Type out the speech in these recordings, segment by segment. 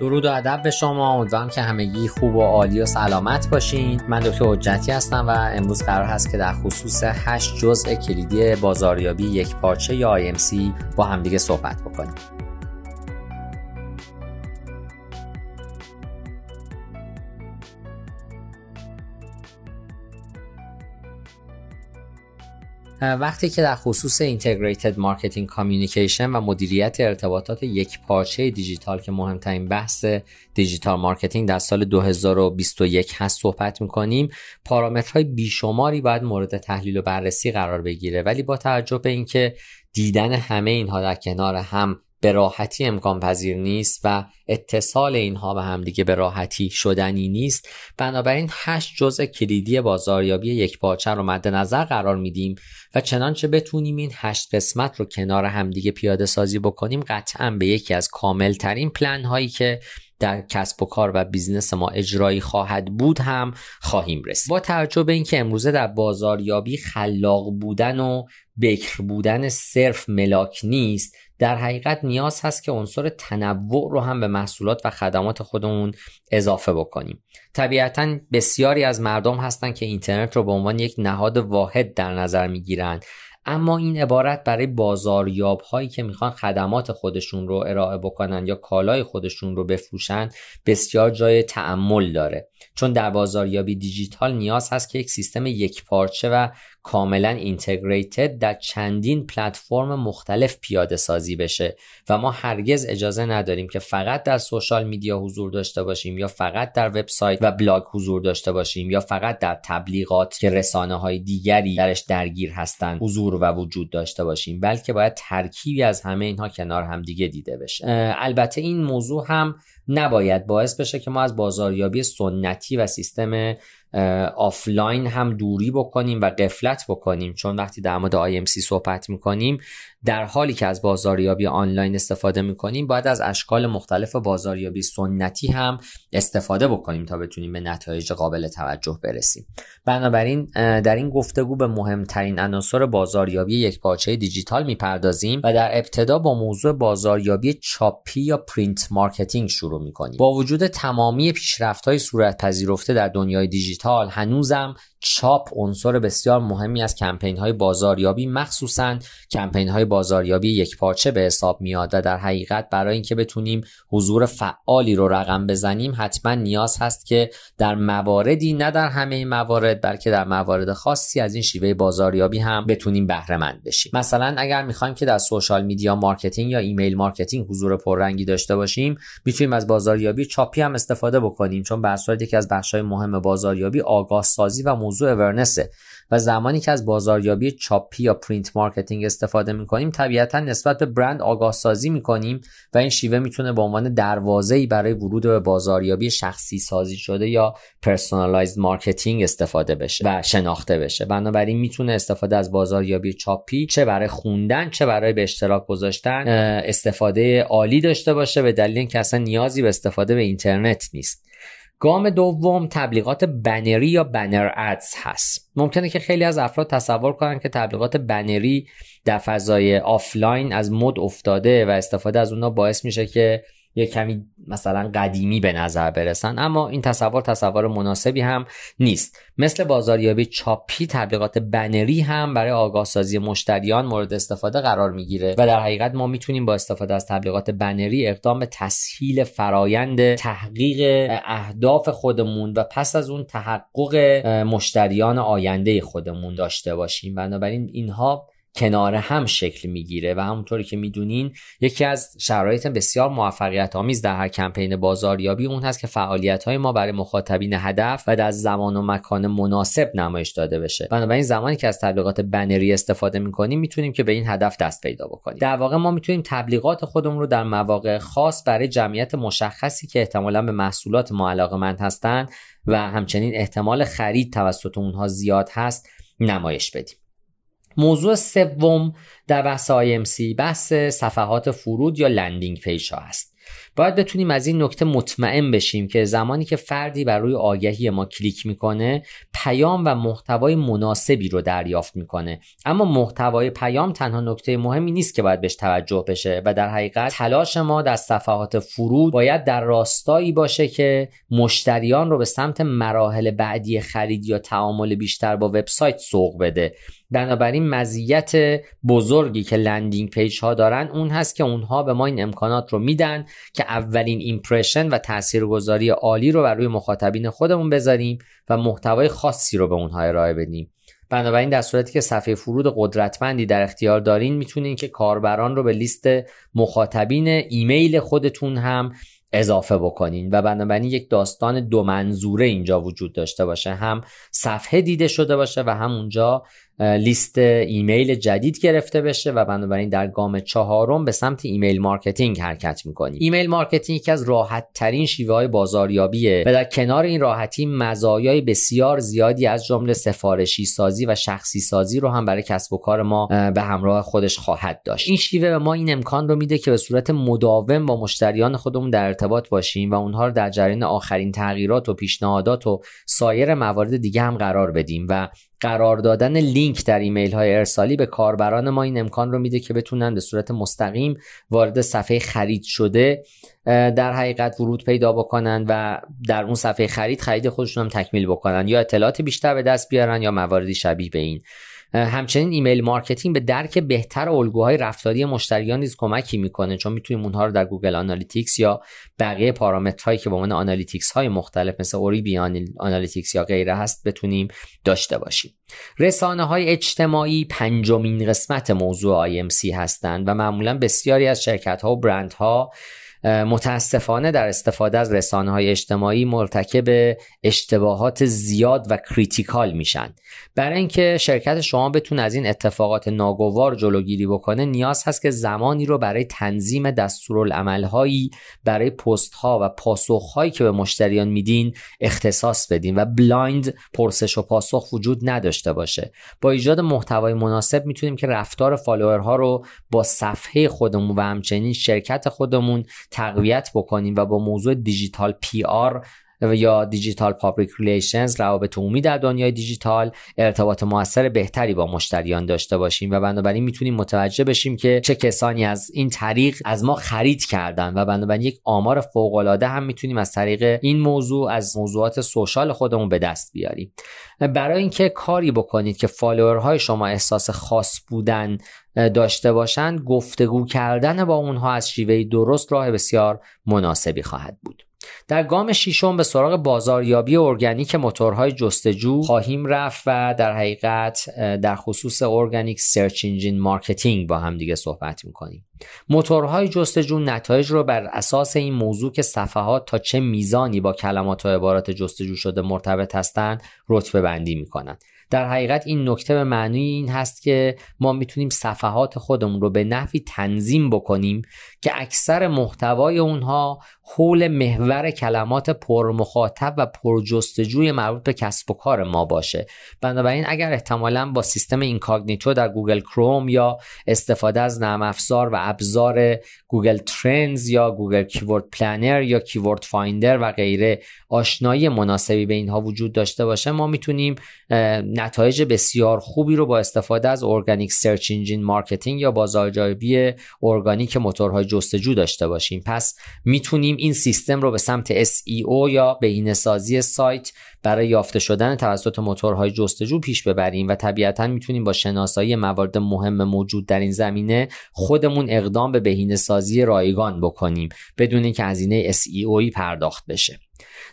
درود و ادب به شما. امیدوارم که همگی خوب و عالی و سلامت باشین. من دکتر حجتی هستم و امروز قرار هست که در خصوص 8 جزء کلیدی بازاریابی یکپارچه یا IMC با همدیگه صحبت بکنیم. وقتی که در خصوص integrated marketing communication و مدیریت ارتباطات یکپارچه دیجیتال که مهمترین بحث digital marketing در سال 2021 هست صحبت می‌کنیم پارامترهای بیشماری باید مورد تحلیل و بررسی قرار بگیره. ولی با توجه به اینکه دیدن همه اینها در کنار هم به راحتی امکان پذیر نیست و اتصال اینها به همدیگه به راحتی شدنی نیست. بنابراین هشت جزء کلیدی بازاریابی یکپارچه رو مد نظر قرار میدیم و چنانچه بتونیم این هشت قسمت رو کنار همدیگه پیاده سازی بکنیم قطعا به یکی از کامل ترین پلن هایی که در کسب و کار و business ما اجرایی خواهد بود هم خواهیم رسید. با توجه به اینکه امروزه در بازاریابی خلاق بودن و بکر بودن صرف ملاک نیست در حقیقت نیاز هست که عنصر تنوع رو هم به محصولات و خدمات خودمون اضافه بکنیم. طبیعتا بسیاری از مردم هستند که اینترنت رو به عنوان یک نهاد واحد در نظر می‌گیرند اما این عبارت برای بازاریاب هایی که می‌خوان خدمات خودشون رو ارائه بکنن یا کالای خودشون رو بفروشن بسیار جای تأمل داره. چون در بازاریابی دیجیتال نیاز هست که یک سیستم یکپارچه و کاملا integrated در چندین پلتفرم مختلف پیاده سازی بشه و ما هرگز اجازه نداریم که فقط در social media حضور داشته باشیم یا فقط در وبسایت و بلاگ حضور داشته باشیم یا فقط در تبلیغات که رسانه های دیگری درش درگیر هستند حضور و وجود داشته باشیم بلکه باید ترکیبی از همه اینها کنار هم دیگه دیده بشه. البته این موضوع هم نباید باعث بشه که ما از بازاریابی سنتی و سیستم آفلاین هم دوری بکنیم و غفلت بکنیم. چون وقتی در مورد IMC صحبت می‌کنیم در حالی که از بازاریابی آنلاین استفاده می‌کنیم باید از اشکال مختلف بازاریابی سنتی هم استفاده بکنیم تا بتونیم به نتایج قابل توجه برسیم. بنابراین در این گفتگو به مهمترین عناصر بازاریابی یکپارچه دیجیتال می‌پردازیم و در ابتدا با موضوع بازاریابی چاپی یا print marketing شروع می‌کنیم. با وجود تمامی پیشرفت های صورت پذیرفته در دنیای دیجیتال هنوزم چاپ عنصر بسیار مهمی از کمپین های بازاریابی مخصوصا کمپین های بازاریابی یکپارچه به حساب میاد و در حقیقت برای اینکه بتونیم حضور فعالی رو رقم بزنیم حتما نیاز هست که در مواردی نه در همه موارد بلکه در موارد خاصی از این شیوه بازاریابی هم بتونیم بهره مند بشیم. مثلا اگر می‌خوایم که در social media marketing یا email marketing حضور پررنگی داشته باشیم می‌تونیم از بازاریابی چاپی هم استفاده بکنیم چون به یکی از بخش‌های مهم بازاریابی آگاه سازی و موضوع awareness ه و زمانی که از بازاریابی چاپی یا print marketing استفاده می‌کنیم طبیعتا نسبت به برند آگاه سازی می‌کنیم و این شیوه می‌تونه به عنوان دروازه‌ای برای ورود به بازاریابی شخصی سازی شده یا personalized marketing استفاده بشه و شناخته بشه. بنابراین می‌تونه استفاده از بازاریابی چاپی چه برای خوندن چه برای به اشتراک گذاشتن استفاده عالی داشته باشه به دلیل اینکه اصلا نیازی به استفاده به اینترنت نیست. گام دوم تبلیغات بنری یا banner ads هست. ممکنه که خیلی از افراد تصور کنن که تبلیغات بنری در فضای آفلاین از مد افتاده و استفاده از اونها باعث میشه که یه کمی مثلا قدیمی به نظر برسن اما این تصور تصور مناسبی هم نیست. مثل بازاریابی چاپی تبلیغات بنری هم برای آگاه سازی مشتریان مورد استفاده قرار می‌گیره و در حقیقت ما می‌تونیم با استفاده از تبلیغات بنری اقدام به تسهیل فرایند تحقیق اهداف خودمون و پس از اون تحقق مشتریان آینده خودمون داشته باشیم. بنابراین اینها کنار هم شکل می‌گیره و همونطوری که می‌دونین یکی از شرایط بسیار موفقیت آمیز در هر کمپین بازاریابی اون هست که فعالیت های ما برای مخاطبین هدف و در زمان و مکان مناسب نمایش داده بشه. بنابراین زمانی که از تبلیغات بنری استفاده می‌کنیم می‌تونیم که به این هدف دست پیدا بکنیم. در واقع ما می‌تونیم تبلیغات خودمون رو در مواقع خاص برای جمعیت مشخصی که احتمالا به محصولات ما علاقمند هستند و همچنین احتمال خرید توسط اونها زیاد هست نمایش بدیم. موضوع سوم در بحث IMC بحث صفحات فرود یا landing page ها هست باید بتونیم از این نکته مطمئن بشیم که زمانی که فردی بر روی آگهی ما کلیک می‌کنه پیام و محتوای مناسبی رو دریافت می‌کنه. اما محتوای پیام تنها نکته مهمی نیست که باید بهش توجه بشه و در حقیقت تلاش ما در صفحات فرود باید در راستایی باشه که مشتریان رو به سمت مراحل بعدی خرید یا تعامل بیشتر با وبسایت سوق بده. بنابراین مزیت بزرگی که landing page ها دارن اون هست که اونها به ما این امکانات رو میدن که اولین impression و تاثیرگذاری عالی رو بر روی مخاطبین خودمون بذاریم و محتوای خاصی رو به اونها ارائه بدیم. بنابراین در صورتی که صفحه فرود قدرتمندی در اختیار دارین می‌تونین که کاربران رو به لیست مخاطبین ایمیل خودتون هم اضافه بکنین و بنابراین یک داستان دو منظوره اینجا وجود داشته باشه. هم صفحه دیده شده باشه و هم اونجا لیست ایمیل جدید گرفته بشه و بنابراین در گام چهارم به سمت ایمیل marketing حرکت می‌کنیم. ایمیل marketing یکی از راحت ترین شیوه های بازاریابیه و در کنار این راحتی مزایای بسیار زیادی از جمله سفارشی سازی و شخصی سازی رو هم برای کسب و کار ما به همراه خودش خواهد داشت. این شیوه به ما این امکان رو میده که به صورت مداوم با مشتریان خودمون در ارتباط باشیم و اونها رو در جریان آخرین تغییرات و پیشنهادات و سایر موارد دیگه هم قرار بدیم و قرار دادن لینک در ایمیل های ارسالی به کاربران ما این امکان رو میده که بتونن به صورت مستقیم وارد صفحه خرید شده در حقیقت ورود پیدا بکنن و در اون صفحه خرید خرید خودشون هم تکمیل بکنن یا اطلاعات بیشتر به دست بیارن یا مواردی شبیه به این. همچنین ایمیل marketing به درک بهتر الگوهای رفتاری مشتریان نیز کمکی می‌کنه چون می‌تونیم اونها رو در Google Analytics یا بقیه پارامترهایی که به عنوان analytics های مختلف مثل اوریبی analytics یا غیره هست بتونیم داشته باشیم. رسانه های اجتماعی پنجمین قسمت موضوع IMC هستند و معمولا بسیاری از شرکت ها و برند ها متاسفانه در استفاده از رسانه های اجتماعی مرتکب اشتباهات زیاد و critical میشن. برای اینکه شرکت شما بتونه از این اتفاقات ناگوار جلوگیری بکنه نیاز هست که زمانی رو برای تنظیم دستورالعملهایی برای پست ها و پاسخ هایی که به مشتریان میدین اختصاص بدین و بلایند پرسش و پاسخ وجود نداشته باشه. با ایجاد محتوای مناسب می‌تونیم که رفتار follower ها رو با صفحه خودمون و همچنین شرکت خودمون تقویت بکنیم و با موضوع digital PR یا digital public relations روابط عمومی در دنیای دیجیتال ارتباط موثر بهتری با مشتریان داشته باشیم و بنابراین می‌تونیم متوجه بشیم که چه کسانی از این طریق از ما خرید کردن و بنابراین یک آمار فوق العاده هم می‌تونیم از طریق این موضوع از موضوعات social خودمون به دست بیاریم. برای اینکه کاری بکنید که follower های شما احساس خاص بودن داشته باشند گفتگو کردن با اونها از شیوه درست راه بسیار مناسبی خواهد بود. در گام ششم به سراغ بازاریابی ارگانیک موتورهای جستجو خواهیم رفت و در حقیقت در خصوص organic search engine marketing با هم دیگه صحبت می‌کنیم. موتورهای جستجو نتایج رو بر اساس این موضوع که صفحات تا چه میزانی با کلمات و عبارات جستجو شده مرتبط هستند رتبه بندی می‌کنند. در حقیقت این نکته به معنی این هست که ما می‌تونیم صفحات خودمون رو به نحوی تنظیم بکنیم که اکثر محتوای اونها حول محور کلمات پرمخاطب و پرجستجوی مربوط به کسب و کار ما باشه. بنابراین اگر احتمالا با سیستم incognito در Google Chrome یا استفاده از نرم افزار و ابزار Google Trends یا Google Keyword Planner یا Keyword Finder و غیره آشنایی مناسبی به اینها وجود داشته باشه ما می‌تونیم نتایج بسیار خوبی رو با استفاده از organic search engine marketing یا بازاریابی ارگانیک موتورهای جستجو داشته باشیم. پس می‌تونیم این سیستم رو به سمت SEO یا بهینه‌سازی سایت برای یافته شدن توسط موتورهای جستجو پیش ببریم و طبیعتا می‌تونیم با شناسایی موارد مهم موجود در این زمینه خودمون اقدام به بهینه‌سازی رایگان بکنیم بدون اینکه هزینه SEO پرداخت بشه.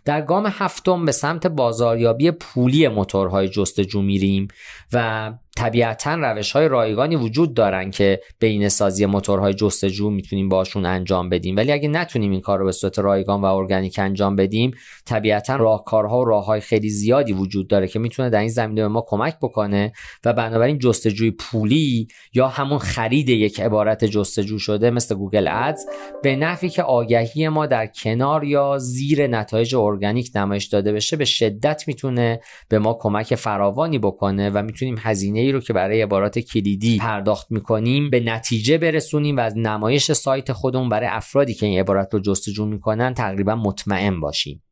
در گام هفتم به سمت بازاریابی پولی موتورهای جستجو میریم و طبیعتا روش های رایگانی وجود دارن که بین سازی موتورهای جستجو می‌تونیم باشون انجام بدیم. ولی اگه نتونیم این کار رو به صورت رایگان و ارگانیک انجام بدیم طبیعتا راهکارها و راههای خیلی زیادی وجود داره که می‌تونه در این زمینه به ما کمک بکنه و بنابراین جستجوی پولی یا همون خرید یک عبارت جستجو شده مثل Google Ads به نحوی که آگهی ما در کنار یا زیر نتایج ارگانیک نمایش داده بشه به شدت می‌تونه به ما کمک فراوانی بکنه و می‌تونیم هزینه ای رو که برای عبارات کلیدی پرداخت می‌کنیم به نتیجه برسونیم و از نمایش سایت خودمون برای افرادی که این عبارت رو جستجو می‌کنن تقریبا مطمئن باشیم.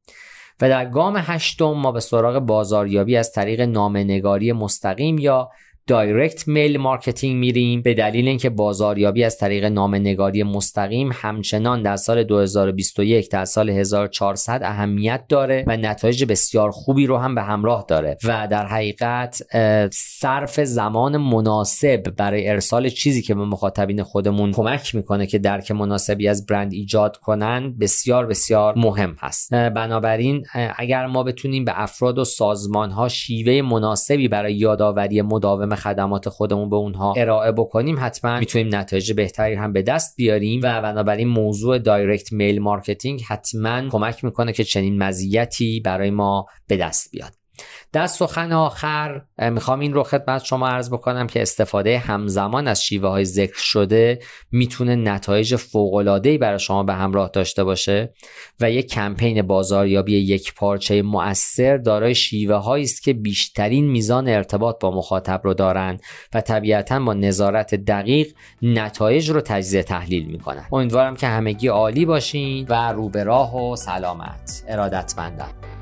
و در گام هشتم ما به سراغ بازاریابی از طریق نامه‌نگاری مستقیم یا direct mail marketing میریم. به دلیل اینکه بازاریابی از طریق نامه‌نگاری مستقیم همچنان در سال 2021 در سال 1400 اهمیت داره و نتایج بسیار خوبی رو هم به همراه داره و در حقیقت صرف زمان مناسب برای ارسال چیزی که به مخاطبین خودمون کمک می‌کنه که درک مناسبی از برند ایجاد کنن بسیار بسیار مهم هست. بنابراین اگر ما بتونیم به افراد و سازمان ها شیوه مناسبی برای یادآوری مداوم خدمات خودمون به اونها ارائه بکنیم حتما می‌تونیم نتایج بهتری هم به دست بیاریم و بنابراین موضوع direct mail marketing حتما کمک می‌کنه که چنین مزیتی برای ما به دست بیاد. در سخن آخر می‌خوام این رو خدمت شما عرض بکنم که استفاده همزمان از شیوه های ذکر شده می‌تونه نتایج فوق‌العاده‌ای برای شما به همراه داشته باشه و یک کمپین بازاریابی یک پارچه مؤثر دارای شیوه هایی است که بیشترین میزان ارتباط با مخاطب رو دارند و طبیعتا با نظارت دقیق نتایج رو تجزیه تحلیل می‌کنن. امیدوارم که همگی عالی باشین و رو به راه و سلامت. ارادتمندم.